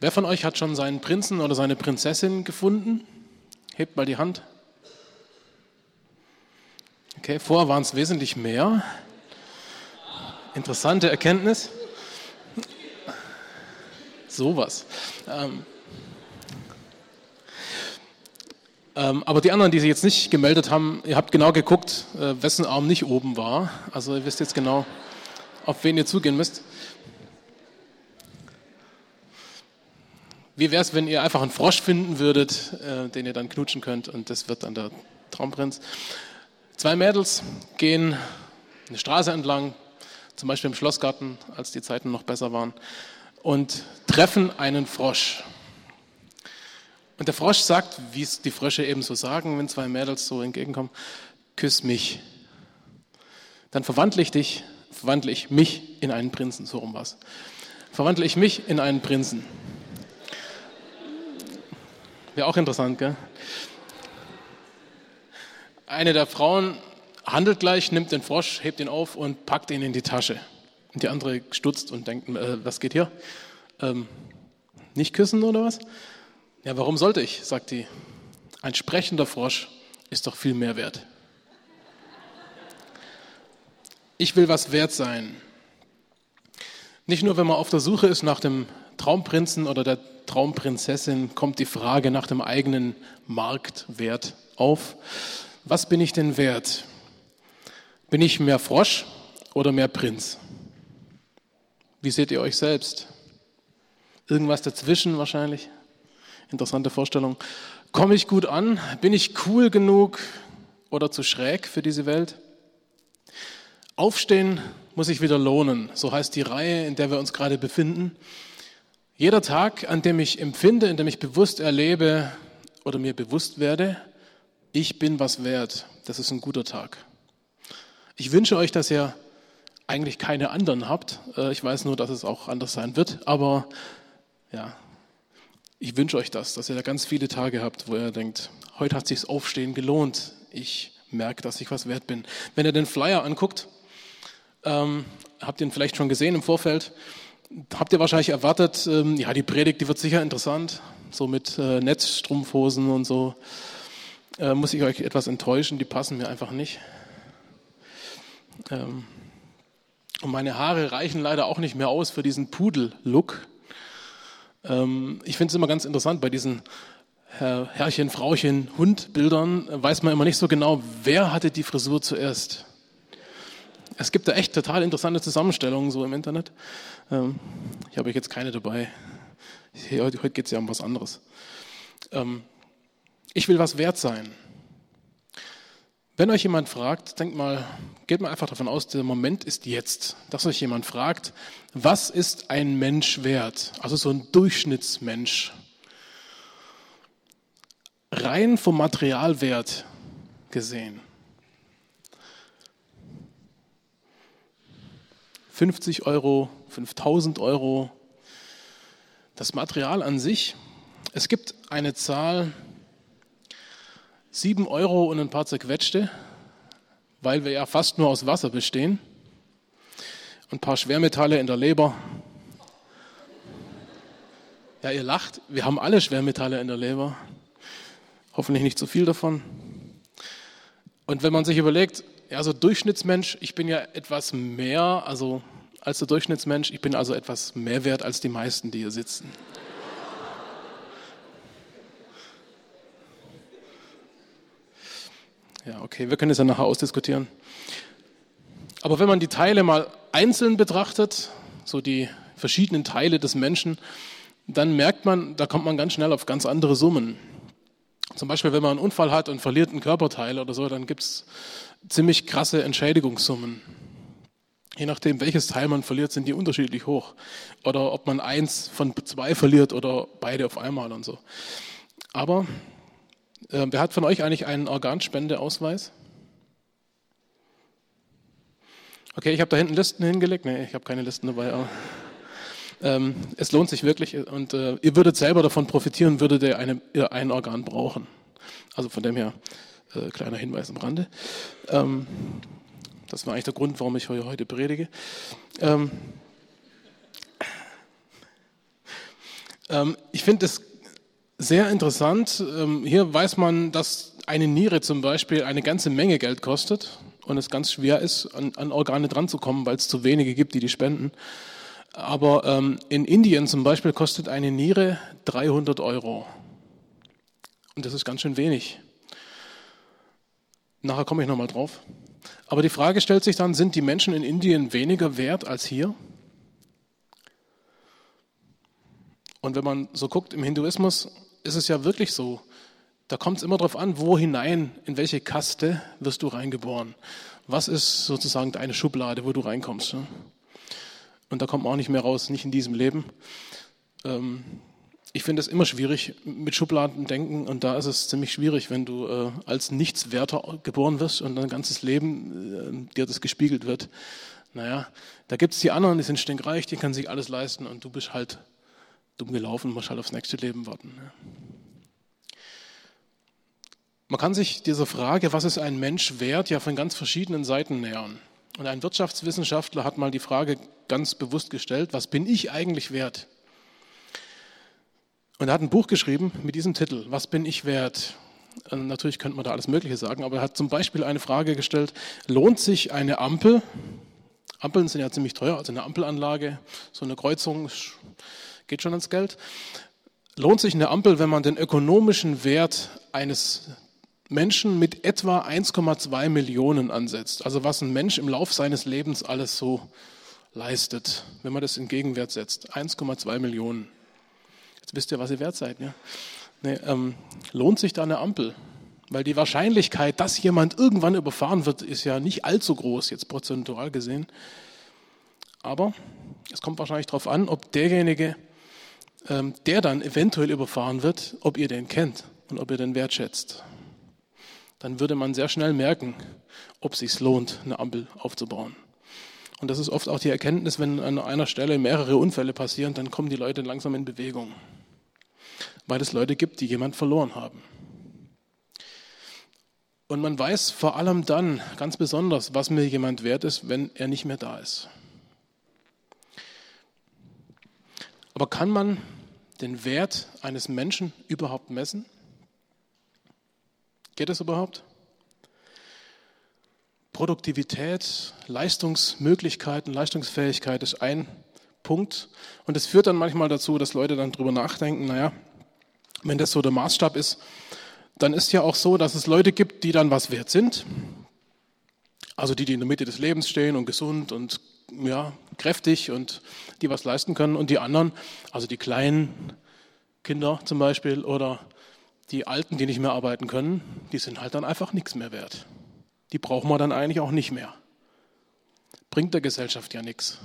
Wer von euch hat schon seinen Prinzen oder seine Prinzessin gefunden? Hebt mal die Hand. Okay, vorher waren es wesentlich mehr. Interessante Erkenntnis. Sowas. Ähm, ähm, aber die anderen, die sich jetzt nicht gemeldet haben, ihr habt genau geguckt, äh, wessen Arm nicht oben war. Also ihr wisst jetzt genau, auf wen ihr zugehen müsst. Wie wäre es, wenn ihr einfach einen Frosch finden würdet, äh, den ihr dann knutschen könnt und das wird dann der Traumprinz. Zwei Mädels gehen eine Straße entlang, zum Beispiel im Schlossgarten, als die Zeiten noch besser waren, und treffen einen Frosch. Und der Frosch sagt, wie es die Frösche eben so sagen, wenn zwei Mädels so entgegenkommen, küss mich. Dann verwandle ich dich, verwandle ich mich in einen Prinzen, so rum was. Verwandle ich mich in einen Prinzen. Wäre auch interessant, gell? Eine der Frauen handelt gleich, nimmt den Frosch, hebt ihn auf und packt ihn in die Tasche. Und die andere stutzt und denkt, äh, was geht hier? Ähm, nicht küssen oder was? Ja, warum sollte ich? sagt die. Ein sprechender Frosch ist doch viel mehr wert. Ich will was wert sein. Nicht nur, wenn man auf der Suche ist nach dem Traumprinzen oder der Traumprinzessin kommt die Frage nach dem eigenen Marktwert auf. Was bin ich denn wert? Bin ich mehr Frosch oder mehr Prinz? Wie seht ihr euch selbst? Irgendwas dazwischen wahrscheinlich? Interessante Vorstellung. Komme ich gut an? Bin ich cool genug oder zu schräg für diese Welt? Aufstehen muss sich wieder lohnen. So heißt die Reihe, in der wir uns gerade befinden. Jeder Tag, an dem ich empfinde, in dem ich bewusst erlebe oder mir bewusst werde, ich bin was wert, das ist ein guter Tag. Ich wünsche euch, dass ihr eigentlich keine anderen habt. Äh, ich weiß nur, dass es auch anders sein wird, aber ja, ich wünsche euch das, dass ihr da ganz viele Tage habt, wo ihr denkt, heute hat sich's Aufstehen gelohnt. Ich merke, dass ich was wert bin. Wenn ihr den Flyer anguckt, ähm, habt ihr ihn vielleicht schon gesehen im Vorfeld, habt ihr wahrscheinlich erwartet, ähm, ja, die Predigt, die wird sicher interessant, so mit äh, Netzstrumpfhosen und so. Äh, muss ich euch etwas enttäuschen, die passen mir einfach nicht. Ähm, und meine Haare reichen leider auch nicht mehr aus für diesen Pudel-Look. Ähm, ich finde es immer ganz interessant bei diesen Herr, Herrchen, Frauchen, Hund-Bildern, weiß man immer nicht so genau, wer hatte die Frisur zuerst. Es gibt da echt total interessante Zusammenstellungen so im Internet. Ähm, ich habe jetzt keine dabei. Heute, heute geht es ja um was anderes. Ähm, ich will was wert sein. Wenn euch jemand fragt, denkt mal, geht mal einfach davon aus, der Moment ist jetzt, dass euch jemand fragt, was ist ein Mensch wert? Also so ein Durchschnittsmensch. Rein vom Materialwert gesehen. 50 Euro, 5000 Euro. Das Material an sich, es gibt eine Zahl, 7 Euro und ein paar zerquetschte, weil wir ja fast nur aus Wasser bestehen. Ein paar Schwermetalle in der Leber. Ja, ihr lacht, wir haben alle Schwermetalle in der Leber. Hoffentlich nicht zu viel davon. Und wenn man sich überlegt, ja, so Durchschnittsmensch, ich bin ja etwas mehr, also als der Durchschnittsmensch, ich bin also etwas mehr wert als die meisten, die hier sitzen. Ja, okay, wir können es ja nachher ausdiskutieren. Aber wenn man die Teile mal einzeln betrachtet, so die verschiedenen Teile des Menschen, dann merkt man, da kommt man ganz schnell auf ganz andere Summen. Zum Beispiel, wenn man einen Unfall hat und verliert ein Körperteil oder so, dann gibt es ziemlich krasse Entschädigungssummen. Je nachdem, welches Teil man verliert, sind die unterschiedlich hoch. Oder ob man eins von zwei verliert oder beide auf einmal und so. Aber äh, wer hat von euch eigentlich einen Organspendeausweis? Okay, ich habe da hinten Listen hingelegt. Nee, ich habe keine Listen dabei. Aber, ähm, es lohnt sich wirklich und äh, ihr würdet selber davon profitieren, würdet ihr, eine, ihr ein Organ brauchen. Also von dem her, äh, kleiner Hinweis am Rande. Ähm, das war eigentlich der Grund, warum ich heute predige. Ähm, Ähm, ich finde es sehr interessant. Ähm, hier weiß man, dass eine Niere zum Beispiel eine ganze Menge Geld kostet und es ganz schwer ist, an, an Organe dran zu kommen, weil es zu wenige gibt, die die spenden. Aber ähm, in Indien zum Beispiel kostet eine Niere 300 Euro. Und das ist ganz schön wenig. Nachher komme ich nochmal drauf. Aber die Frage stellt sich dann, sind die Menschen in Indien weniger wert als hier? Und wenn man so guckt im Hinduismus, ist es ja wirklich so. Da kommt es immer darauf an, wo hinein, in welche Kaste wirst du reingeboren. Was ist sozusagen deine Schublade, wo du reinkommst. Ne? Und da kommt man auch nicht mehr raus, nicht in diesem Leben. Ähm, ich finde es immer schwierig mit Schubladen denken und da ist es ziemlich schwierig, wenn du äh, als Nichtswerter geboren wirst und dein ganzes Leben äh, dir das gespiegelt wird. Naja, da gibt es die anderen, die sind stinkreich, die können sich alles leisten und du bist halt dumm gelaufen, musst halt aufs nächste Leben warten. Ne? Man kann sich dieser Frage, was ist ein Mensch wert, ja von ganz verschiedenen Seiten nähern. Und ein Wirtschaftswissenschaftler hat mal die Frage ganz bewusst gestellt, was bin ich eigentlich wert? Und er hat ein Buch geschrieben mit diesem Titel, Was bin ich wert? Und natürlich könnte man da alles Mögliche sagen, aber er hat zum Beispiel eine Frage gestellt, lohnt sich eine Ampel? Ampeln sind ja ziemlich teuer, also eine Ampelanlage, so eine Kreuzung geht schon ans Geld. Lohnt sich eine Ampel, wenn man den ökonomischen Wert eines Menschen mit etwa 1,2 Millionen ansetzt. Also was ein Mensch im Lauf seines Lebens alles so leistet, wenn man das in Gegenwert setzt. 1,2 Millionen. Jetzt wisst ihr, was ihr wert seid. Ja? Nee, ähm, lohnt sich da eine Ampel? Weil die Wahrscheinlichkeit, dass jemand irgendwann überfahren wird, ist ja nicht allzu groß, jetzt prozentual gesehen. Aber es kommt wahrscheinlich darauf an, ob derjenige, ähm, der dann eventuell überfahren wird, ob ihr den kennt und ob ihr den wertschätzt dann würde man sehr schnell merken, ob es sich lohnt, eine Ampel aufzubauen. Und das ist oft auch die Erkenntnis, wenn an einer Stelle mehrere Unfälle passieren, dann kommen die Leute langsam in Bewegung, weil es Leute gibt, die jemand verloren haben. Und man weiß vor allem dann ganz besonders, was mir jemand wert ist, wenn er nicht mehr da ist. Aber kann man den Wert eines Menschen überhaupt messen? Geht das überhaupt? Produktivität, Leistungsmöglichkeiten, Leistungsfähigkeit ist ein Punkt. Und es führt dann manchmal dazu, dass Leute dann drüber nachdenken, naja, wenn das so der Maßstab ist, dann ist ja auch so, dass es Leute gibt, die dann was wert sind. Also die, die in der Mitte des Lebens stehen und gesund und ja, kräftig und die was leisten können. Und die anderen, also die kleinen Kinder zum Beispiel oder die Alten, die nicht mehr arbeiten können, die sind halt dann einfach nichts mehr wert. Die brauchen wir dann eigentlich auch nicht mehr. Bringt der Gesellschaft ja nichts.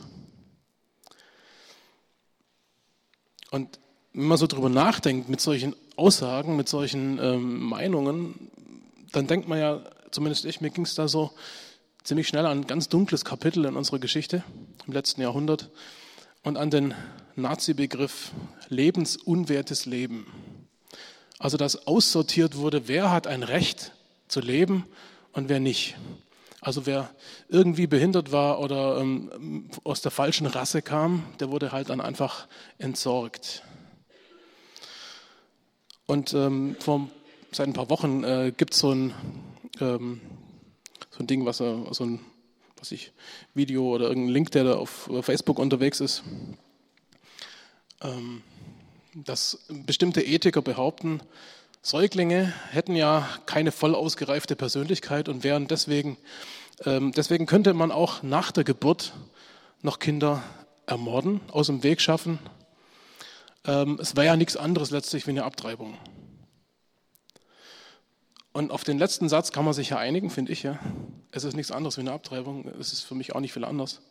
Und wenn man so drüber nachdenkt mit solchen Aussagen, mit solchen ähm, Meinungen, dann denkt man ja, zumindest ich, mir ging es da so ziemlich schnell an ein ganz dunkles Kapitel in unserer Geschichte im letzten Jahrhundert und an den Nazi-Begriff lebensunwertes Leben. Also dass aussortiert wurde, wer hat ein Recht zu leben und wer nicht. Also wer irgendwie behindert war oder ähm, aus der falschen Rasse kam, der wurde halt dann einfach entsorgt. Und ähm, vor, seit ein paar Wochen äh, gibt es so ein, ähm, so ein Ding, was, äh, so ein was ich, Video oder irgendein Link, der da auf Facebook unterwegs ist. Ähm, dass bestimmte Ethiker behaupten, Säuglinge hätten ja keine voll ausgereifte Persönlichkeit und wären deswegen, ähm, deswegen könnte man auch nach der Geburt noch Kinder ermorden, aus dem Weg schaffen. Ähm, es wäre ja nichts anderes letztlich wie eine Abtreibung. Und auf den letzten Satz kann man sich ja einigen, finde ich ja. Es ist nichts anderes wie eine Abtreibung. Es ist für mich auch nicht viel anders.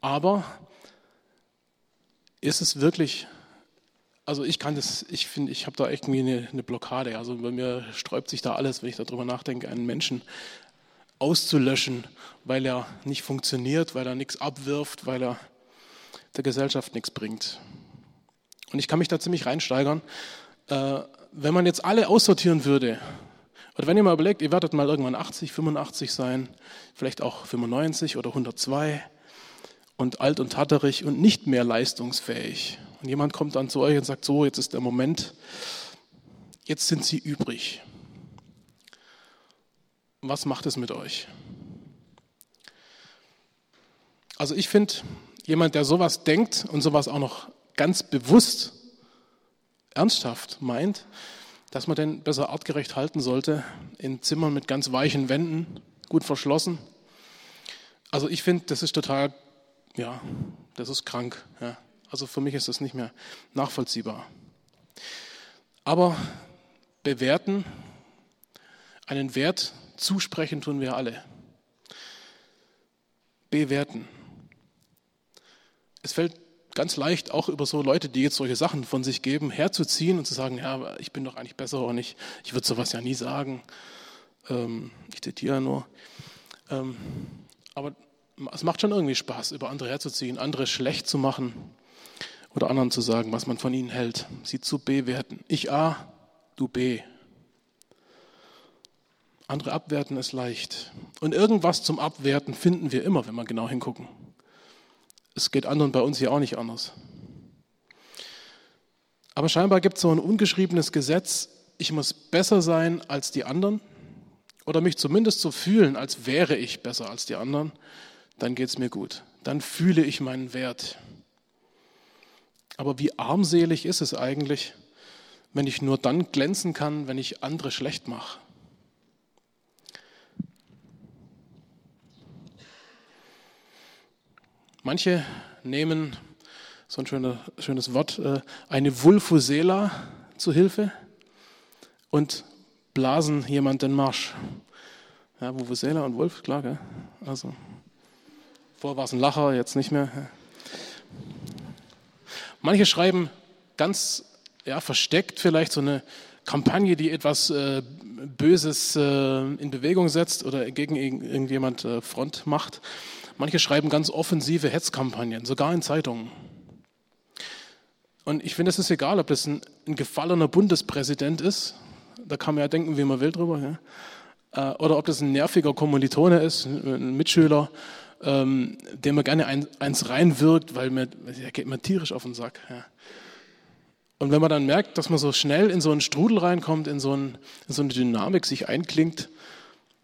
Aber ist es wirklich also ich kann das, ich finde, ich habe da echt irgendwie eine, eine, Blockade. Also bei mir sträubt sich da alles, wenn ich darüber nachdenke, einen Menschen auszulöschen, weil er nicht funktioniert, weil er nichts abwirft, weil er der Gesellschaft nichts bringt. Und ich kann mich da ziemlich reinsteigern. Äh, wenn man jetzt alle aussortieren würde, oder wenn ihr mal überlegt, ihr werdet mal irgendwann 80, 85 sein, vielleicht auch 95 oder 102 und alt und tatterig und nicht mehr leistungsfähig Und jemand kommt dann zu euch und sagt, so, jetzt ist der Moment, jetzt sind sie übrig. Was macht es mit euch? Also ich finde, jemand, der sowas denkt und sowas auch noch ganz bewusst, ernsthaft meint, dass man den besser artgerecht halten sollte, in Zimmern mit ganz weichen Wänden, gut verschlossen. Also ich finde, das ist total, ja, das ist krank. Ja. Also für mich ist das nicht mehr nachvollziehbar. Aber bewerten, einen Wert zusprechen tun wir alle. Bewerten. Es fällt ganz leicht, auch über so Leute, die jetzt solche Sachen von sich geben, herzuziehen und zu sagen, ja, ich bin doch eigentlich besser und ich, ich würde sowas ja nie sagen. Ähm, ich zitiere nur. Ähm, aber es macht schon irgendwie Spaß, über andere herzuziehen, andere schlecht zu machen oder anderen zu sagen, was man von ihnen hält, sie zu bewerten. Ich A, du B. Andere abwerten ist leicht. Und irgendwas zum Abwerten finden wir immer, wenn wir genau hingucken. Es geht anderen bei uns hier auch nicht anders. Aber scheinbar gibt es so ein ungeschriebenes Gesetz, ich muss besser sein als die anderen oder mich zumindest so fühlen, als wäre ich besser als die anderen, dann geht es mir gut. Dann fühle ich meinen Wert. Aber wie armselig ist es eigentlich, wenn ich nur dann glänzen kann, wenn ich andere schlecht mache? Manche nehmen, so ein schöner, schönes Wort, äh, eine Vulfusela zu Hilfe und blasen jemand den Marsch. Ja, Vulfusela und Wolf, klar, gell? Also, vorher war es ein Lacher, jetzt nicht mehr. Manche schreiben ganz ja, versteckt vielleicht so eine Kampagne, die etwas äh, Böses äh, in Bewegung setzt oder gegen irgendjemand äh, Front macht. Manche schreiben ganz offensive Hetzkampagnen, sogar in Zeitungen. Und ich finde, es ist egal, ob das ein, ein, gefallener Bundespräsident ist, da kann man ja denken, wie man will drüber, ja? Äh, oder ob das ein nerviger Kommilitone ist, ein Mitschüler, ähm, dem man gerne ein, eins reinwirkt, weil mir, der geht mir tierisch auf den Sack. Ja? Und wenn man dann merkt, dass man so schnell in so einen Strudel reinkommt, in so, ein, in so eine Dynamik sich einklingt,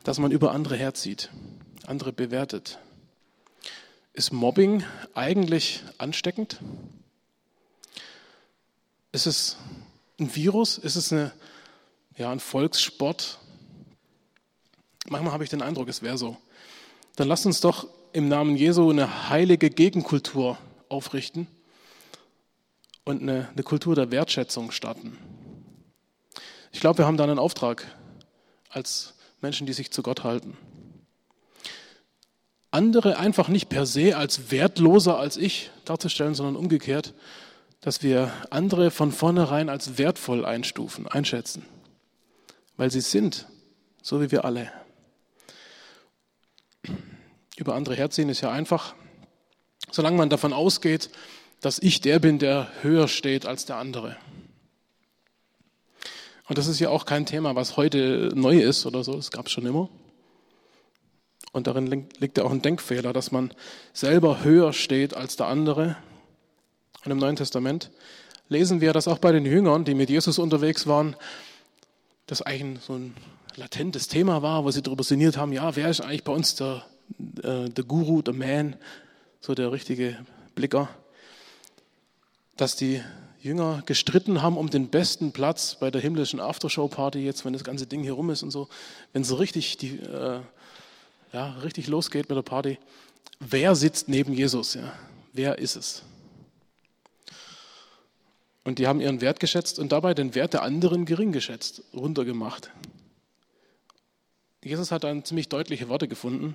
dass man über andere herzieht, andere bewertet. Ist Mobbing eigentlich ansteckend? Ist es ein Virus? Ist es eine, ja, ein Volkssport? Manchmal habe ich den Eindruck, es wäre so. Dann lasst uns doch im Namen Jesu eine heilige Gegenkultur aufrichten und eine, eine Kultur der Wertschätzung starten. Ich glaube, wir haben da einen Auftrag als Menschen, die sich zu Gott halten andere einfach nicht per se als wertloser als ich darzustellen, sondern umgekehrt, dass wir andere von vornherein als wertvoll einstufen, einschätzen, weil sie sind, so wie wir alle. Über andere herziehen ist ja einfach, solange man davon ausgeht, dass ich der bin, der höher steht als der andere. Und das ist ja auch kein Thema, was heute neu ist oder so, es gab es schon immer. Und darin liegt ja auch ein Denkfehler, dass man selber höher steht als der andere. Und im Neuen Testament lesen wir, dass auch bei den Jüngern, die mit Jesus unterwegs waren, das eigentlich so ein latentes Thema war, wo sie darüber sinniert haben, ja, wer ist eigentlich bei uns der, äh, der Guru, der Man, so der richtige Blicker, dass die Jünger gestritten haben um den besten Platz bei der himmlischen Aftershow-Party, jetzt wenn das ganze Ding hier rum ist und so, wenn so richtig die, äh, ja, richtig losgeht mit der Party, wer sitzt neben Jesus? Ja? Wer ist es? Und die haben ihren Wert geschätzt und dabei den Wert der anderen gering geschätzt, runtergemacht. Jesus hat dann ziemlich deutliche Worte gefunden.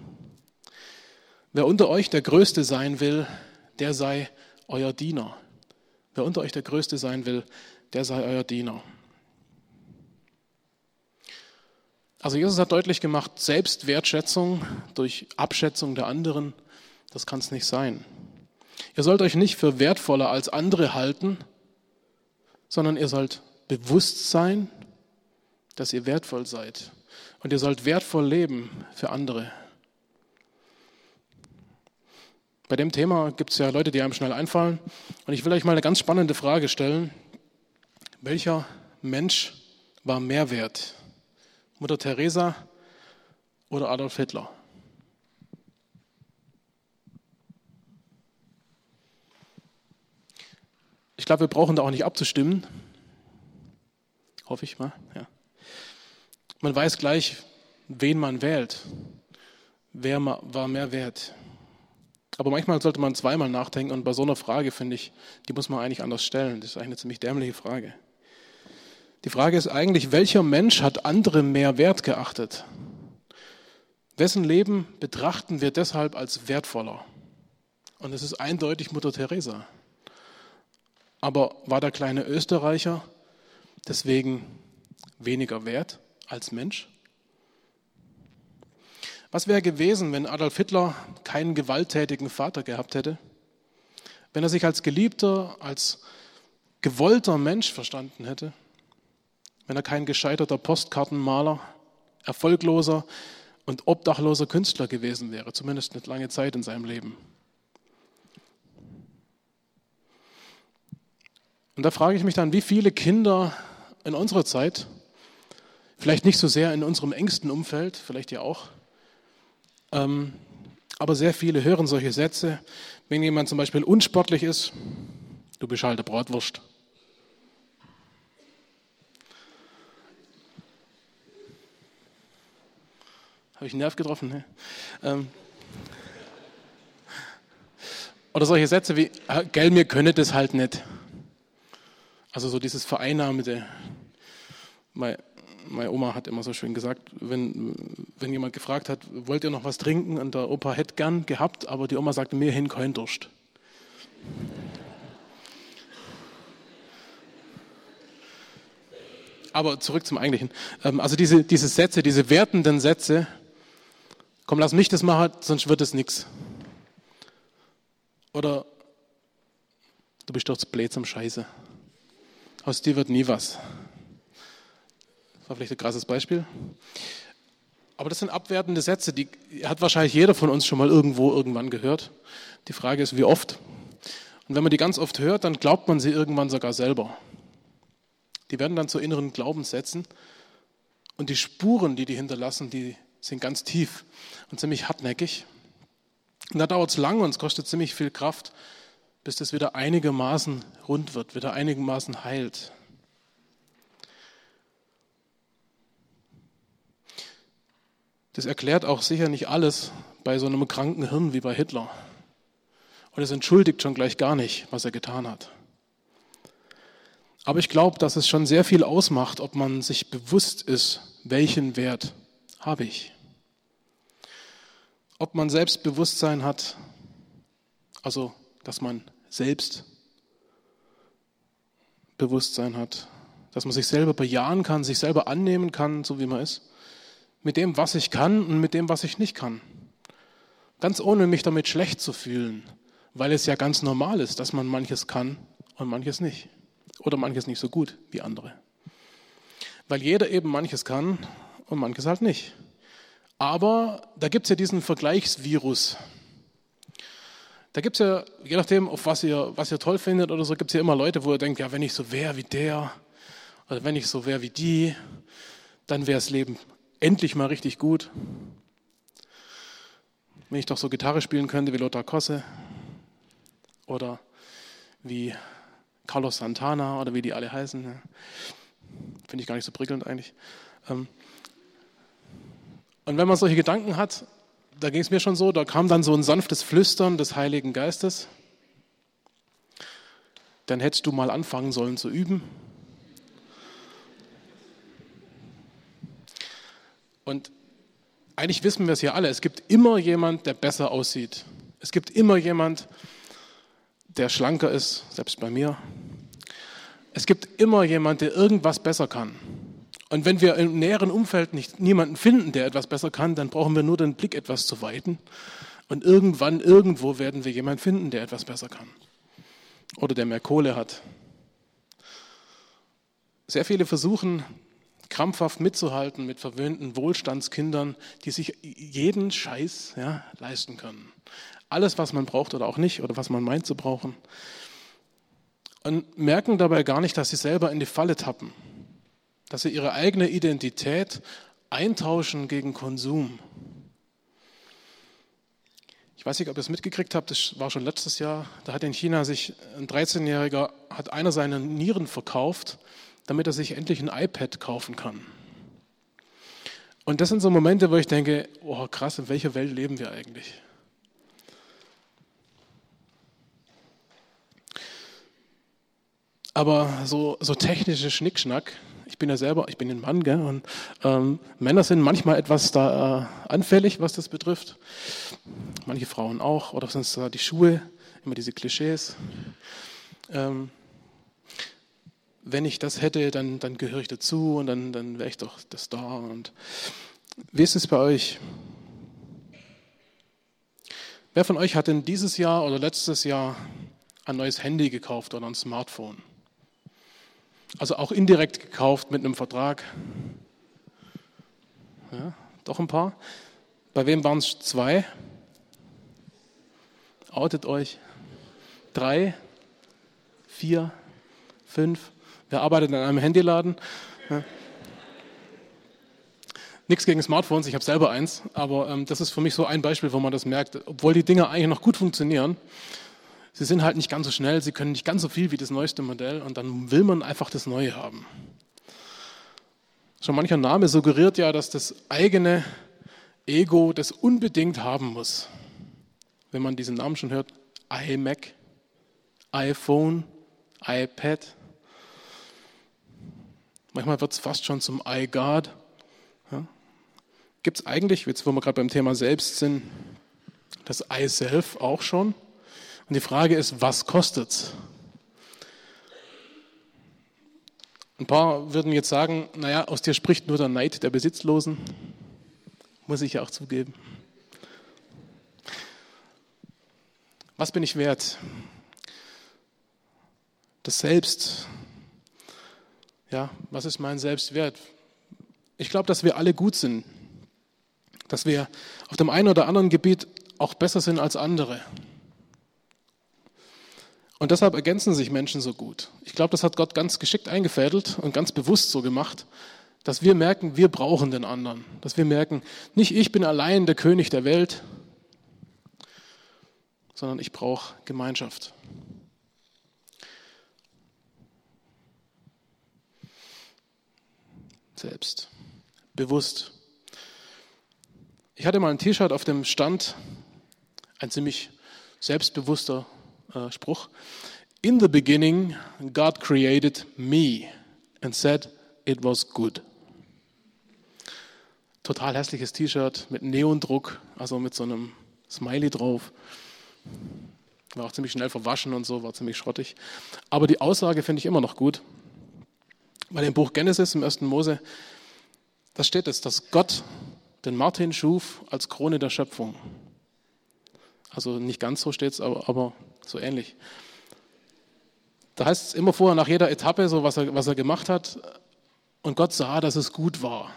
Wer unter euch der Größte sein will, der sei euer Diener. Wer unter euch der Größte sein will, der sei euer Diener. Also Jesus hat deutlich gemacht, Selbstwertschätzung durch Abschätzung der anderen, das kann es nicht sein. Ihr sollt euch nicht für wertvoller als andere halten, sondern ihr sollt bewusst sein, dass ihr wertvoll seid. Und ihr sollt wertvoll leben für andere. Bei dem Thema gibt es ja Leute, die einem schnell einfallen. Und ich will euch mal eine ganz spannende Frage stellen. Welcher Mensch war mehr wert? Mutter Teresa oder Adolf Hitler? Ich glaube, wir brauchen da auch nicht abzustimmen. Hoffe ich mal. Ja. Man weiß gleich, wen man wählt. Wer war mehr wert? Aber manchmal sollte man zweimal nachdenken und bei so einer Frage, finde ich, die muss man eigentlich anders stellen. Das ist eigentlich eine ziemlich dämliche Frage. Die Frage ist eigentlich, welcher Mensch hat andere mehr wert geachtet? Wessen Leben betrachten wir deshalb als wertvoller? Und es ist eindeutig Mutter Teresa. Aber war der kleine Österreicher deswegen weniger wert als Mensch? Was wäre gewesen, wenn Adolf Hitler keinen gewalttätigen Vater gehabt hätte? Wenn er sich als geliebter, als gewollter Mensch verstanden hätte? Wenn er kein gescheiterter Postkartenmaler, erfolgloser und obdachloser Künstler gewesen wäre, zumindest nicht lange Zeit in seinem Leben? Und da frage ich mich dann, wie viele Kinder in unserer Zeit, vielleicht nicht so sehr in unserem engsten Umfeld, vielleicht ja auch, ähm, aber sehr viele hören solche Sätze, wenn jemand zum Beispiel unsportlich ist, du bist halt eine Bratwurst. Habe ich einen Nerv getroffen? Ne? Ähm, oder solche Sätze wie, gell, mir könne das halt nicht. Also so dieses Vereinnahmete. Meine, meine Oma hat immer so schön gesagt, wenn, wenn jemand gefragt hat, wollt ihr noch was trinken? Und der Opa hätte gern gehabt, aber die Oma sagte, mir hin kein Durst. Aber zurück zum Eigentlichen. Ähm, also diese, diese Sätze, diese wertenden Sätze, komm, lass mich das machen, sonst wird es nichts. Oder du bist doch blöd zum Scheiße. Aus dir wird nie was. War vielleicht ein krasses Beispiel. Aber das sind abwertende Sätze, die hat wahrscheinlich jeder von uns schon mal irgendwo irgendwann gehört. Die Frage ist, wie oft. Und wenn man die ganz oft hört, dann glaubt man sie irgendwann sogar selber. Die werden dann zu inneren Glaubenssätzen. Und die Spuren, die die hinterlassen, die sind ganz tief und ziemlich hartnäckig. Und da dauert es lang und es kostet ziemlich viel Kraft, bis das wieder einigermaßen rund wird, wieder einigermaßen heilt. Das erklärt auch sicher nicht alles bei so einem kranken Hirn wie bei Hitler. Und es entschuldigt schon gleich gar nicht, was er getan hat. Aber ich glaube, dass es schon sehr viel ausmacht, ob man sich bewusst ist, welchen Wert habe ich. Ob man Selbstbewusstsein hat, also dass man selbst Bewusstsein hat, dass man sich selber bejahen kann, sich selber annehmen kann, so wie man ist, mit dem, was ich kann und mit dem, was ich nicht kann. Ganz ohne mich damit schlecht zu fühlen, weil es ja ganz normal ist, dass man manches kann und manches nicht. Oder manches nicht so gut wie andere. Weil jeder eben manches kann und manches halt nicht. Aber da gibt es ja diesen Vergleichsvirus, da gibt es ja, je nachdem, auf was ihr, was ihr toll findet oder so, gibt es ja immer Leute, wo ihr denkt, ja, wenn ich so wäre wie der oder wenn ich so wäre wie die, dann wäre das Leben endlich mal richtig gut. Wenn ich doch so Gitarre spielen könnte wie Lothar Kosse oder wie Carlos Santana oder wie die alle heißen. Finde ich gar nicht so prickelnd eigentlich. Ähm, und wenn man solche Gedanken hat, da ging es mir schon so, da kam dann so ein sanftes Flüstern des Heiligen Geistes. Dann hättest du mal anfangen sollen zu üben. Und eigentlich wissen wir es ja alle, es gibt immer jemand, der besser aussieht. Es gibt immer jemand, der schlanker ist, selbst bei mir. Es gibt immer jemand, der irgendwas besser kann. Und wenn wir im näheren Umfeld nicht, niemanden finden, der etwas besser kann, dann brauchen wir nur den Blick etwas zu weiten. Und irgendwann, irgendwo werden wir jemanden finden, der etwas besser kann. Oder der mehr Kohle hat. Sehr viele versuchen, krampfhaft mitzuhalten mit verwöhnten Wohlstandskindern, die sich jeden Scheiß ja, leisten können. Alles, was man braucht oder auch nicht oder was man meint zu brauchen. Und merken dabei gar nicht, dass sie selber in die Falle tappen. Dass sie ihre eigene Identität eintauschen gegen Konsum. Ich weiß nicht, ob ihr es mitgekriegt habt, das war schon letztes Jahr, da hat in China sich ein 13-Jähriger, hat einer seiner Nieren verkauft, damit er sich endlich ein iPad kaufen kann. Und das sind so Momente, wo ich denke, oh krass, in welcher Welt leben wir eigentlich? Aber so, so technische Schnickschnack, ich bin ja selber, ich bin ein Mann, gell, und ähm, Männer sind manchmal etwas da äh, anfällig, was das betrifft. Manche Frauen auch, oder es da die Schuhe, immer diese Klischees. Ähm, wenn ich das hätte, dann, dann gehöre ich dazu und dann, dann wäre ich doch das da. Und wie ist es bei euch? Wer von euch hat denn dieses Jahr oder letztes Jahr ein neues Handy gekauft oder ein Smartphone? Also auch indirekt gekauft mit einem Vertrag. Ja, doch ein paar. Bei wem waren es zwei? Outet euch. Drei, vier, fünf. Wer arbeitet in einem Handyladen? Ja. Nichts gegen Smartphones, ich habe selber eins, aber ähm, das ist für mich so ein Beispiel, wo man das merkt. Obwohl die Dinge eigentlich noch gut funktionieren, sie sind halt nicht ganz so schnell, sie können nicht ganz so viel wie das neueste Modell und dann will man einfach das Neue haben. Schon mancher Name suggeriert ja, dass das eigene Ego das unbedingt haben muss. Wenn man diesen Namen schon hört, iMac, iPhone, iPad. Manchmal wird es fast schon zum iGod. Ja? Gibt es eigentlich, jetzt wo wir gerade beim Thema Selbst sind, das iSelf auch schon? Und die Frage ist, was kostet es? Ein paar würden jetzt sagen, naja, aus dir spricht nur der Neid der Besitzlosen. Muss ich ja auch zugeben. Was bin ich wert? Das Selbst. Ja, was ist mein Selbstwert? Ich glaube, dass wir alle gut sind. Dass wir auf dem einen oder anderen Gebiet auch besser sind als andere. Und deshalb ergänzen sich Menschen so gut. Ich glaube, das hat Gott ganz geschickt eingefädelt und ganz bewusst so gemacht, dass wir merken, wir brauchen den anderen. Dass wir merken, nicht ich bin allein der König der Welt, sondern ich brauche Gemeinschaft. Selbst. Bewusst. Ich hatte mal ein T-Shirt auf dem Stand, ein ziemlich selbstbewusster äh, Spruch. In the beginning, God created me and said it was good. Total hässliches T-Shirt mit Neondruck, also mit so einem Smiley drauf. War auch ziemlich schnell verwaschen und so, war ziemlich schrottig. Aber die Aussage finde ich immer noch gut. Bei dem Buch Genesis im ersten Mose, da steht es, dass Gott den Martin schuf als Krone der Schöpfung. Also nicht ganz so steht es, aber, aber so ähnlich. Da heißt es immer vorher nach jeder Etappe, so was er, was er gemacht hat, und Gott sah, dass es gut war.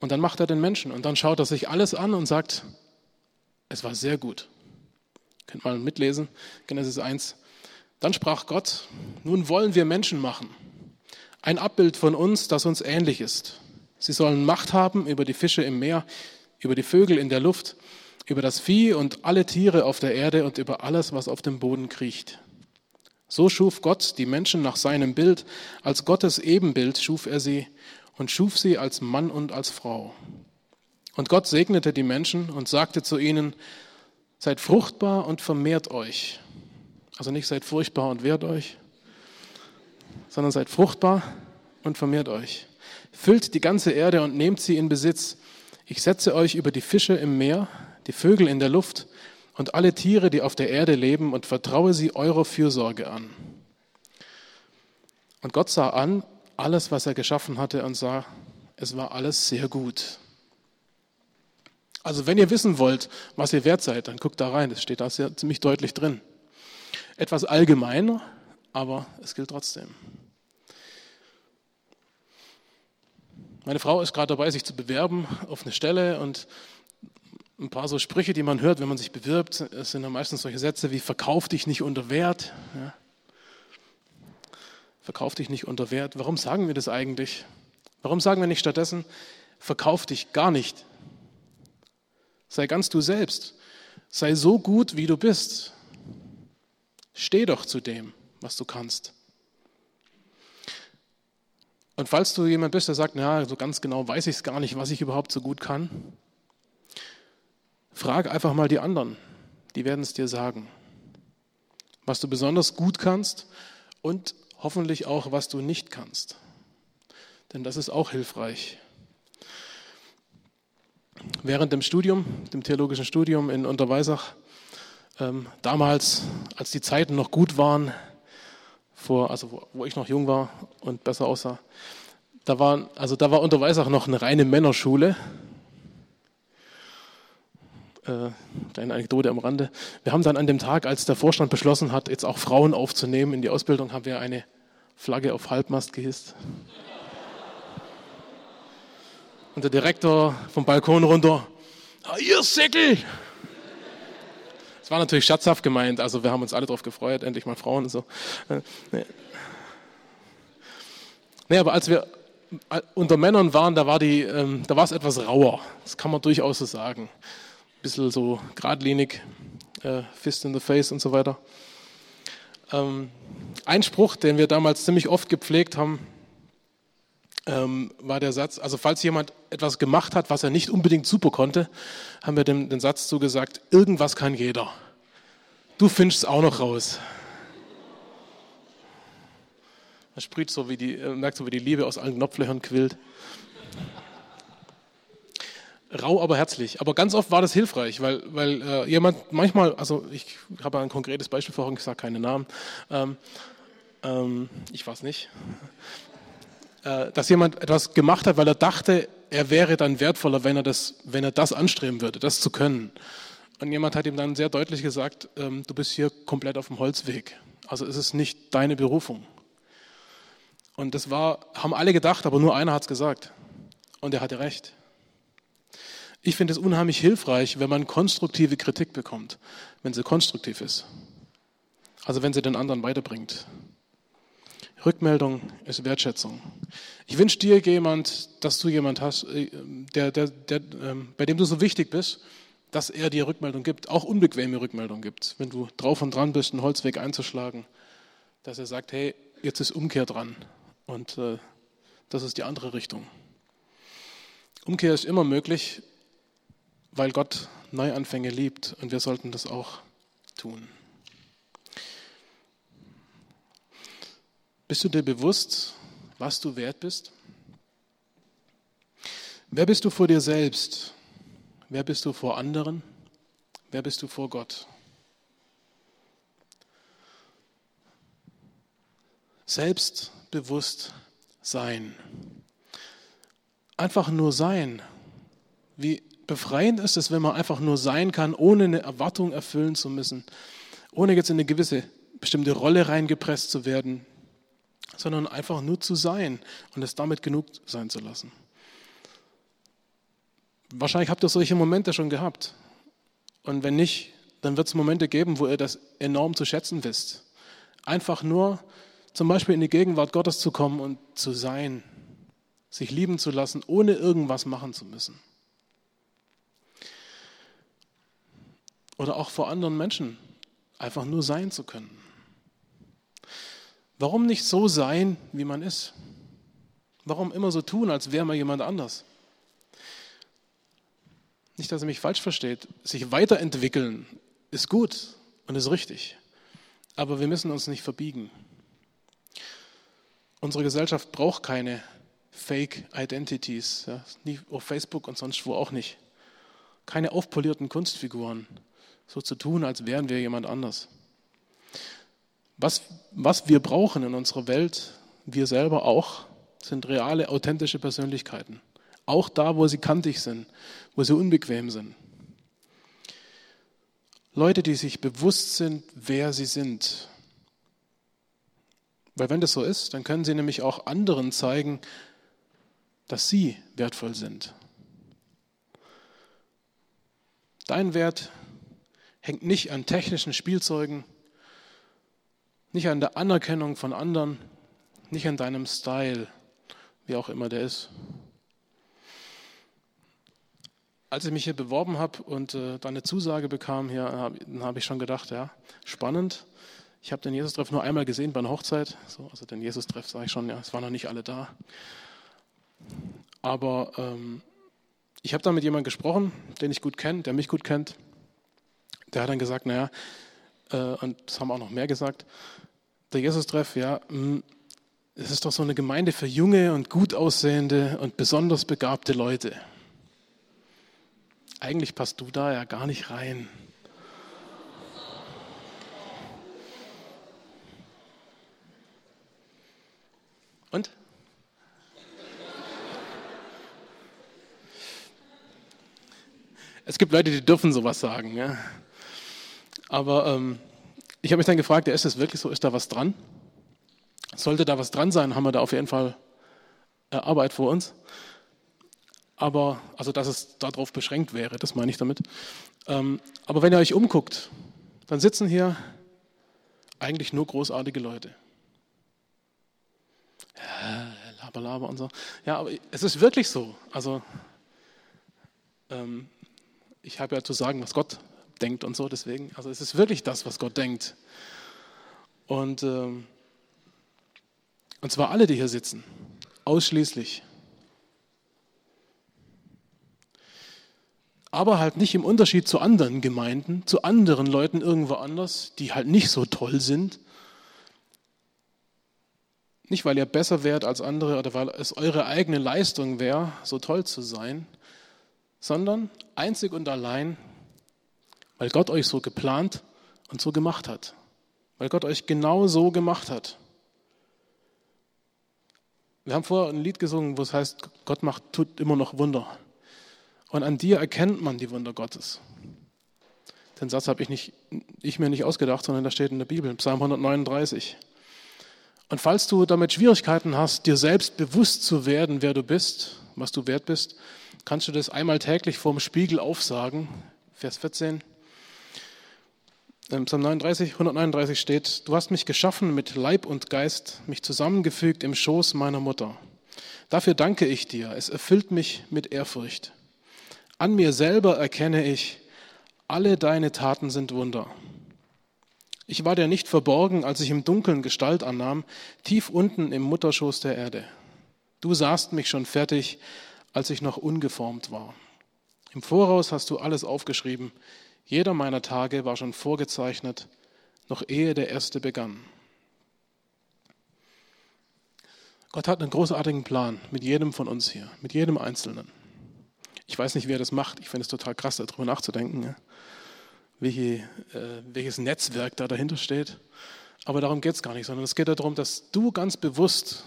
Und dann macht er den Menschen und dann schaut er sich alles an und sagt, es war sehr gut. Könnt mal mitlesen, Genesis 1. Dann sprach Gott, nun wollen wir Menschen machen. Ein Abbild von uns, das uns ähnlich ist. Sie sollen Macht haben über die Fische im Meer, über die Vögel in der Luft, über das Vieh und alle Tiere auf der Erde und über alles, was auf dem Boden kriecht. So schuf Gott die Menschen nach seinem Bild, als Gottes Ebenbild schuf er sie und schuf sie als Mann und als Frau. Und Gott segnete die Menschen und sagte zu ihnen, seid fruchtbar und vermehrt euch. Also nicht seid furchtbar und wehrt euch, sondern seid fruchtbar und vermehrt euch. Füllt die ganze Erde und nehmt sie in Besitz. Ich setze euch über die Fische im Meer, die Vögel in der Luft und alle Tiere, die auf der Erde leben, und vertraue sie eurer Fürsorge an. Und Gott sah an alles, was er geschaffen hatte, und sah, es war alles sehr gut. Also wenn ihr wissen wollt, was ihr wert seid, dann guckt da rein, das steht da sehr, ziemlich deutlich drin. Etwas allgemeiner, aber es gilt trotzdem. Meine Frau ist gerade dabei, sich zu bewerben auf eine Stelle und ein paar so Sprüche, die man hört, wenn man sich bewirbt, sind dann meistens solche Sätze wie verkauf dich nicht unter Wert. Ja. Verkauf dich nicht unter Wert. Warum sagen wir das eigentlich? Warum sagen wir nicht stattdessen, verkauf dich gar nicht? Sei ganz du selbst. Sei so gut, wie du bist. Steh doch zu dem, was du kannst. Und falls du jemand bist, der sagt, na, so ganz genau weiß ich es gar nicht, was ich überhaupt so gut kann, frag einfach mal die anderen. Die werden es dir sagen. Was du besonders gut kannst und hoffentlich auch, was du nicht kannst. Denn das ist auch hilfreich. Während dem Studium, dem theologischen Studium in Unterweisach, ähm, damals, als die Zeiten noch gut waren, vor, also wo, wo ich noch jung war und besser aussah, da war, also da war Unterweisach noch eine reine Männerschule. Äh, kleine Anekdote am Rande. Wir haben dann an dem Tag, als der Vorstand beschlossen hat, jetzt auch Frauen aufzunehmen in die Ausbildung, haben wir eine Flagge auf Halbmast gehisst. Und der Direktor vom Balkon runter, ah, ihr Säckel! War natürlich scherzhaft gemeint, also wir haben uns alle darauf gefreut, endlich mal Frauen und so. Äh, nee. nee, aber als wir unter Männern waren, da war, die, ähm, da war es etwas rauer. Das kann man durchaus so sagen. Ein bisschen so geradlinig, äh, Fist in the Face und so weiter. Ähm, ein Spruch, den wir damals ziemlich oft gepflegt haben, ähm, war der Satz, also falls jemand etwas gemacht hat, was er nicht unbedingt super konnte, haben wir dem, den Satz zugesagt, irgendwas kann jeder. Du findest es auch noch raus. Man sprüht so wie die, merkt so, wie die Liebe aus allen Knopflöchern quillt. Rau, aber herzlich. Aber ganz oft war das hilfreich, weil, weil äh, jemand manchmal, also ich habe ein konkretes Beispiel vorhin gesagt, keine Namen. Ähm, ähm, ich weiß nicht. Äh, dass jemand etwas gemacht hat, weil er dachte, er wäre dann wertvoller, wenn er das, wenn er das anstreben würde, das zu können. Und jemand hat ihm dann sehr deutlich gesagt, ähm, du bist hier komplett auf dem Holzweg. Also es ist nicht deine Berufung. Und das war, haben alle gedacht, aber nur einer hat es gesagt. Und er hatte recht. Ich finde es unheimlich hilfreich, wenn man konstruktive Kritik bekommt, wenn sie konstruktiv ist. Also wenn sie den anderen weiterbringt. Rückmeldung ist Wertschätzung. Ich wünsche dir jemand, dass du jemand hast, äh, der, der, der, ähm, bei dem du so wichtig bist, dass er dir Rückmeldung gibt, auch unbequeme Rückmeldung gibt. Wenn du drauf und dran bist, einen Holzweg einzuschlagen, dass er sagt, hey, jetzt ist Umkehr dran. Und äh, das ist die andere Richtung. Umkehr ist immer möglich, weil Gott Neuanfänge liebt und wir sollten das auch tun. Bist du dir bewusst, was du wert bist? Wer bist du vor dir selbst? Wer bist du vor anderen? Wer bist du vor Gott? Selbstbewusst sein. Einfach nur sein. Wie befreiend ist es, wenn man einfach nur sein kann, ohne eine Erwartung erfüllen zu müssen, ohne jetzt in eine gewisse bestimmte Rolle reingepresst zu werden, sondern einfach nur zu sein und es damit genug sein zu lassen. Wahrscheinlich habt ihr solche Momente schon gehabt. Und wenn nicht, dann wird es Momente geben, wo ihr das enorm zu schätzen wisst. Einfach nur zum Beispiel in die Gegenwart Gottes zu kommen und zu sein, sich lieben zu lassen, ohne irgendwas machen zu müssen. Oder auch vor anderen Menschen einfach nur sein zu können. Warum nicht so sein, wie man ist? Warum immer so tun, als wäre man jemand anders? Nicht, dass er mich falsch versteht. Sich weiterentwickeln ist gut und ist richtig. Aber wir müssen uns nicht verbiegen. Unsere Gesellschaft braucht keine Fake Identities, ja, auf Facebook und sonst wo auch nicht. Keine aufpolierten Kunstfiguren, so zu tun, als wären wir jemand anders. Was, was wir brauchen in unserer Welt, wir selber auch, sind reale, authentische Persönlichkeiten. Auch da, wo sie kantig sind, wo sie unbequem sind. Leute, die sich bewusst sind, wer sie sind. Weil wenn das so ist, dann können sie nämlich auch anderen zeigen, dass sie wertvoll sind. Dein Wert hängt nicht an technischen Spielzeugen, nicht an der Anerkennung von anderen, nicht an deinem Style, wie auch immer der ist. Als ich mich hier beworben habe und äh, dann eine Zusage bekam, hier, hab, dann habe ich schon gedacht, ja, spannend. Ich habe den Jesus-Treff nur einmal gesehen bei einer Hochzeit. So, also den Jesus-Treff sage ich schon, ja, es waren noch nicht alle da. Aber ähm, ich habe da mit jemandem gesprochen, den ich gut kenne, der mich gut kennt. Der hat dann gesagt, naja, äh, und das haben auch noch mehr gesagt, der Jesus-Treff, ja, mh, hm, es ist doch so eine Gemeinde für junge und gut aussehende und besonders begabte Leute. Eigentlich passt du da ja gar nicht rein. Und? Es gibt Leute, die dürfen sowas sagen. Ja. Aber ähm, ich habe mich dann gefragt, ja, ist das wirklich so? Ist da was dran? Sollte da was dran sein, haben wir da auf jeden Fall äh, Arbeit vor uns. Aber, also dass es darauf beschränkt wäre, das meine ich damit. Ähm, aber wenn ihr euch umguckt, dann sitzen hier eigentlich nur großartige Leute. Ja, laber, laber und so. Ja, aber es ist wirklich so. Also, ähm, ich habe ja zu sagen, was Gott denkt und so, deswegen, also es ist wirklich das, was Gott denkt. Und, ähm, und zwar alle, die hier sitzen, ausschließlich. Aber halt nicht im Unterschied zu anderen Gemeinden, zu anderen Leuten irgendwo anders, die halt nicht so toll sind. Nicht, weil ihr besser wärt als andere oder weil es eure eigene Leistung wäre, so toll zu sein, sondern einzig und allein, weil Gott euch so geplant und so gemacht hat. Weil Gott euch genau so gemacht hat. Wir haben vorher ein Lied gesungen, wo es heißt, Gott macht, tut immer noch Wunder. Und an dir erkennt man die Wunder Gottes. Den Satz habe ich, ich mir nicht ausgedacht, sondern da steht in der Bibel, Psalm 139. Und falls du damit Schwierigkeiten hast, dir selbst bewusst zu werden, wer du bist, was du wert bist, kannst du das einmal täglich vorm Spiegel aufsagen. Vers 14. Im Psalm 39, 139 steht, du hast mich geschaffen mit Leib und Geist, mich zusammengefügt im Schoß meiner Mutter. Dafür danke ich dir, es erfüllt mich mit Ehrfurcht. An mir selber erkenne ich, alle deine Taten sind Wunder. Ich war dir nicht verborgen, als ich im Dunkeln Gestalt annahm, tief unten im Mutterschoß der Erde. Du sahst mich schon fertig, als ich noch ungeformt war. Im Voraus hast du alles aufgeschrieben. Jeder meiner Tage war schon vorgezeichnet, noch ehe der erste begann. Gott hat einen großartigen Plan mit jedem von uns hier, mit jedem Einzelnen. Ich weiß nicht, wer das macht. Ich finde es total krass, darüber nachzudenken. Welche, äh, welches Netzwerk da dahinter steht. Aber darum geht es gar nicht, sondern es geht darum, dass du ganz bewusst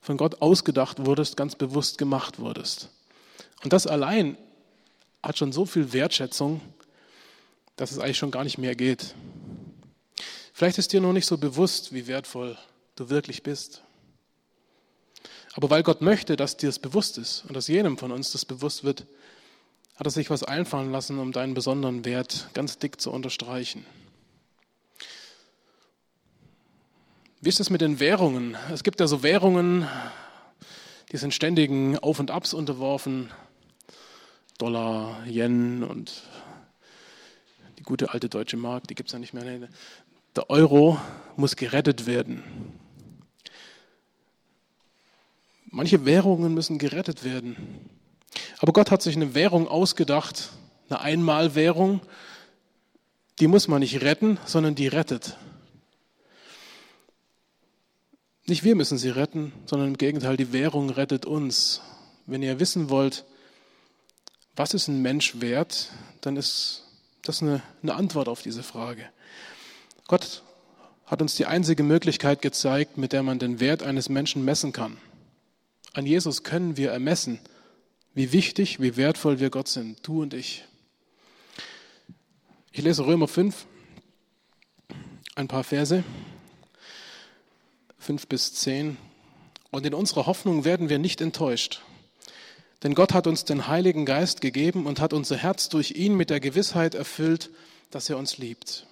von Gott ausgedacht wurdest, ganz bewusst gemacht wurdest. Und das allein hat schon so viel Wertschätzung, dass es eigentlich schon gar nicht mehr geht. Vielleicht ist dir noch nicht so bewusst, wie wertvoll du wirklich bist. Aber weil Gott möchte, dass dir das bewusst ist und dass jedem von uns das bewusst wird, hat er sich was einfallen lassen, um deinen besonderen Wert ganz dick zu unterstreichen. Wie ist es mit den Währungen? Es gibt ja so Währungen, die sind ständigen Auf und Abs unterworfen. Dollar, Yen und die gute alte deutsche Mark, die gibt es ja nicht mehr. Der Euro muss gerettet werden. Manche Währungen müssen gerettet werden. Aber Gott hat sich eine Währung ausgedacht, eine Einmalwährung, die muss man nicht retten, sondern die rettet. Nicht wir müssen sie retten, sondern im Gegenteil, die Währung rettet uns. Wenn ihr wissen wollt, was ist ein Mensch wert, dann ist das eine, eine Antwort auf diese Frage. Gott hat uns die einzige Möglichkeit gezeigt, mit der man den Wert eines Menschen messen kann. An Jesus können wir ermessen, wie wichtig, wie wertvoll wir Gott sind, du und ich. Ich lese Römer 5, ein paar Verse. 5 bis 10. Und in unserer Hoffnung werden wir nicht enttäuscht. Denn Gott hat uns den Heiligen Geist gegeben und hat unser Herz durch ihn mit der Gewissheit erfüllt, dass er uns liebt.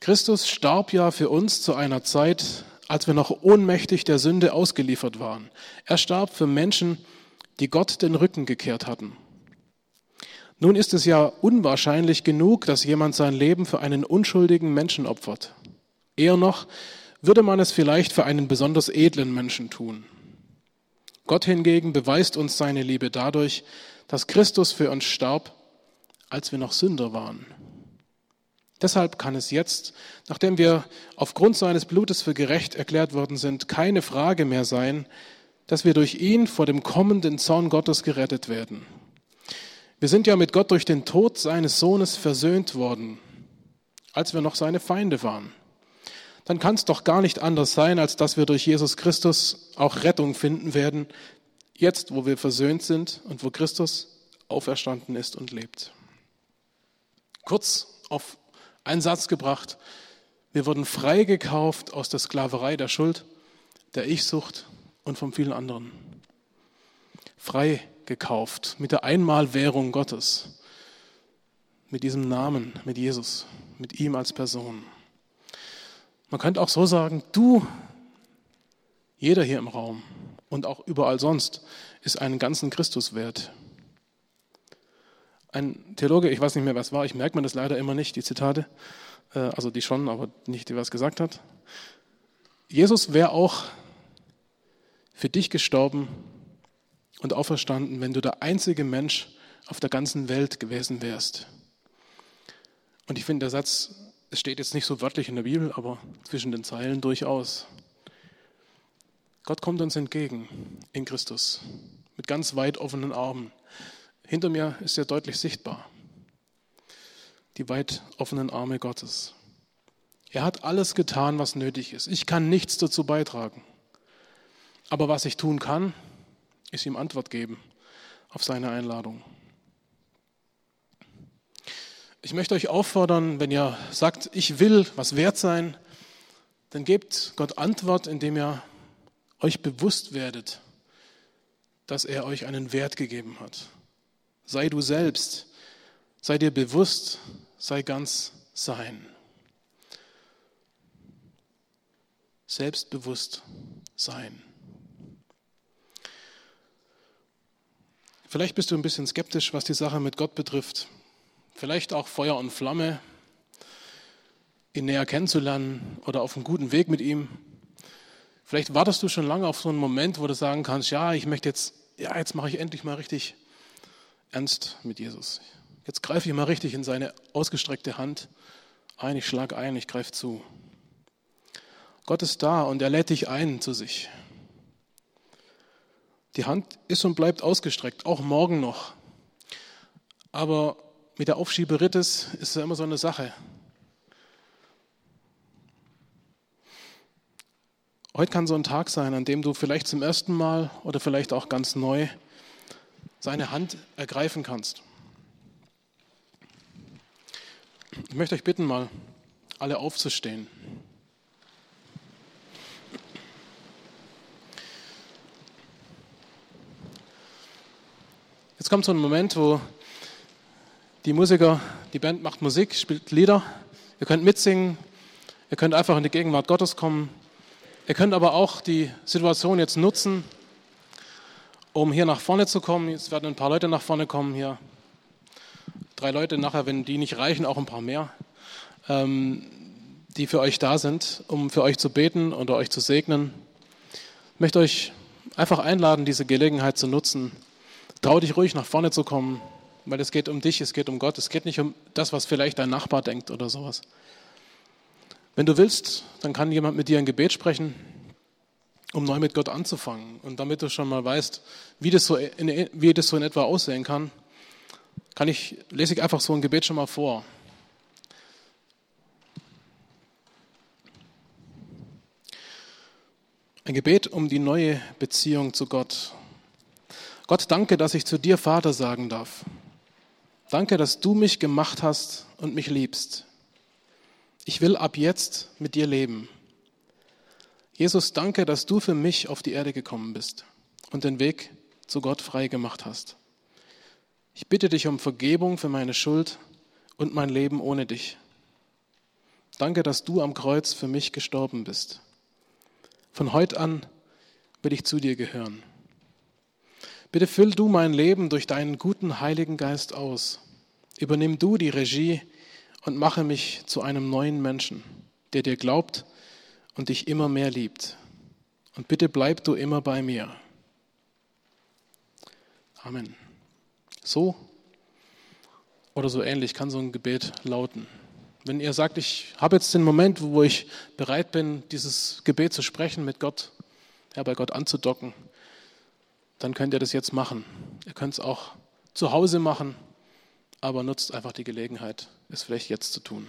Christus starb ja für uns zu einer Zeit, als wir noch ohnmächtig der Sünde ausgeliefert waren. Er starb für Menschen, die Gott den Rücken gekehrt hatten. Nun ist es ja unwahrscheinlich genug, dass jemand sein Leben für einen unschuldigen Menschen opfert. Eher noch würde man es vielleicht für einen besonders edlen Menschen tun. Gott hingegen beweist uns seine Liebe dadurch, dass Christus für uns starb, als wir noch Sünder waren. Deshalb kann es jetzt, nachdem wir aufgrund seines Blutes für gerecht erklärt worden sind, keine Frage mehr sein, dass wir durch ihn vor dem kommenden Zorn Gottes gerettet werden. Wir sind ja mit Gott durch den Tod seines Sohnes versöhnt worden, als wir noch seine Feinde waren. Dann kann es doch gar nicht anders sein, als dass wir durch Jesus Christus auch Rettung finden werden, jetzt wo wir versöhnt sind und wo Christus auferstanden ist und lebt. Kurz auf einen Satz gebracht, wir wurden freigekauft aus der Sklaverei der Schuld, der Ich-Sucht und von vielen anderen. Frei gekauft mit der Einmalwährung Gottes, mit diesem Namen, mit Jesus, mit ihm als Person. Man könnte auch so sagen, du, jeder hier im Raum und auch überall sonst, ist einen ganzen Christus wert. Ein Theologe, ich weiß nicht mehr, was war, ich merke mir das leider immer nicht, die Zitate, äh, also die schon, aber nicht, die was gesagt hat. Jesus wäre auch für dich gestorben, und auferstanden, wenn du der einzige Mensch auf der ganzen Welt gewesen wärst. Und ich finde, der Satz, es steht jetzt nicht so wörtlich in der Bibel, aber zwischen den Zeilen durchaus. Gott kommt uns entgegen in Christus mit ganz weit offenen Armen. Hinter mir ist er deutlich sichtbar. Die weit offenen Arme Gottes. Er hat alles getan, was nötig ist. Ich kann nichts dazu beitragen. Aber was ich tun kann, ist ihm Antwort geben auf seine Einladung. Ich möchte euch auffordern, wenn ihr sagt, ich will was wert sein, dann gebt Gott Antwort, indem ihr euch bewusst werdet, dass er euch einen Wert gegeben hat. Sei du selbst, sei dir bewusst, sei ganz sein. Selbstbewusst sein. Vielleicht bist du ein bisschen skeptisch, was die Sache mit Gott betrifft. Vielleicht auch Feuer und Flamme, ihn näher kennenzulernen oder auf einem guten Weg mit ihm. Vielleicht wartest du schon lange auf so einen Moment, wo du sagen kannst, ja, ich möchte jetzt, ja, jetzt mache ich endlich mal richtig ernst mit Jesus. Jetzt greife ich mal richtig in seine ausgestreckte Hand ein, ich schlage ein, ich greife zu. Gott ist da und er lädt dich ein zu sich. Die Hand ist und bleibt ausgestreckt, auch morgen noch. Aber mit der Aufschieberitis ist es immer so eine Sache. Heute kann so ein Tag sein, an dem du vielleicht zum ersten Mal oder vielleicht auch ganz neu seine Hand ergreifen kannst. Ich möchte euch bitten, mal alle aufzustehen. Jetzt kommt so ein Moment, wo die Musiker, die Band macht Musik, spielt Lieder. Ihr könnt mitsingen, ihr könnt einfach in die Gegenwart Gottes kommen. Ihr könnt aber auch die Situation jetzt nutzen, um hier nach vorne zu kommen. Jetzt werden ein paar Leute nach vorne kommen hier. Drei Leute nachher, wenn die nicht reichen, auch ein paar mehr, ähm, die für euch da sind, um für euch zu beten oder euch zu segnen. Ich möchte euch einfach einladen, diese Gelegenheit zu nutzen, Trau dich ruhig nach vorne zu kommen, weil es geht um dich, es geht um Gott, es geht nicht um das, was vielleicht dein Nachbar denkt oder sowas. Wenn du willst, dann kann jemand mit dir ein Gebet sprechen, um neu mit Gott anzufangen. Und damit du schon mal weißt, wie das so in, wie das so in etwa aussehen kann, kann ich, lese ich einfach so ein Gebet schon mal vor. Ein Gebet um die neue Beziehung zu Gott. Gott, danke, dass ich zu dir Vater sagen darf. Danke, dass du mich gemacht hast und mich liebst. Ich will ab jetzt mit dir leben. Jesus, danke, dass du für mich auf die Erde gekommen bist und den Weg zu Gott frei gemacht hast. Ich bitte dich um Vergebung für meine Schuld und mein Leben ohne dich. Danke, dass du am Kreuz für mich gestorben bist. Von heute an will ich zu dir gehören. Bitte füll du mein Leben durch deinen guten Heiligen Geist aus. Übernimm du die Regie und mache mich zu einem neuen Menschen, der dir glaubt und dich immer mehr liebt. Und bitte bleib du immer bei mir. Amen. So oder so ähnlich kann so ein Gebet lauten. Wenn ihr sagt, ich habe jetzt den Moment, wo ich bereit bin, dieses Gebet zu sprechen mit Gott, ja, bei Gott anzudocken, dann könnt ihr das jetzt machen. Ihr könnt es auch zu Hause machen, aber nutzt einfach die Gelegenheit, es vielleicht jetzt zu tun.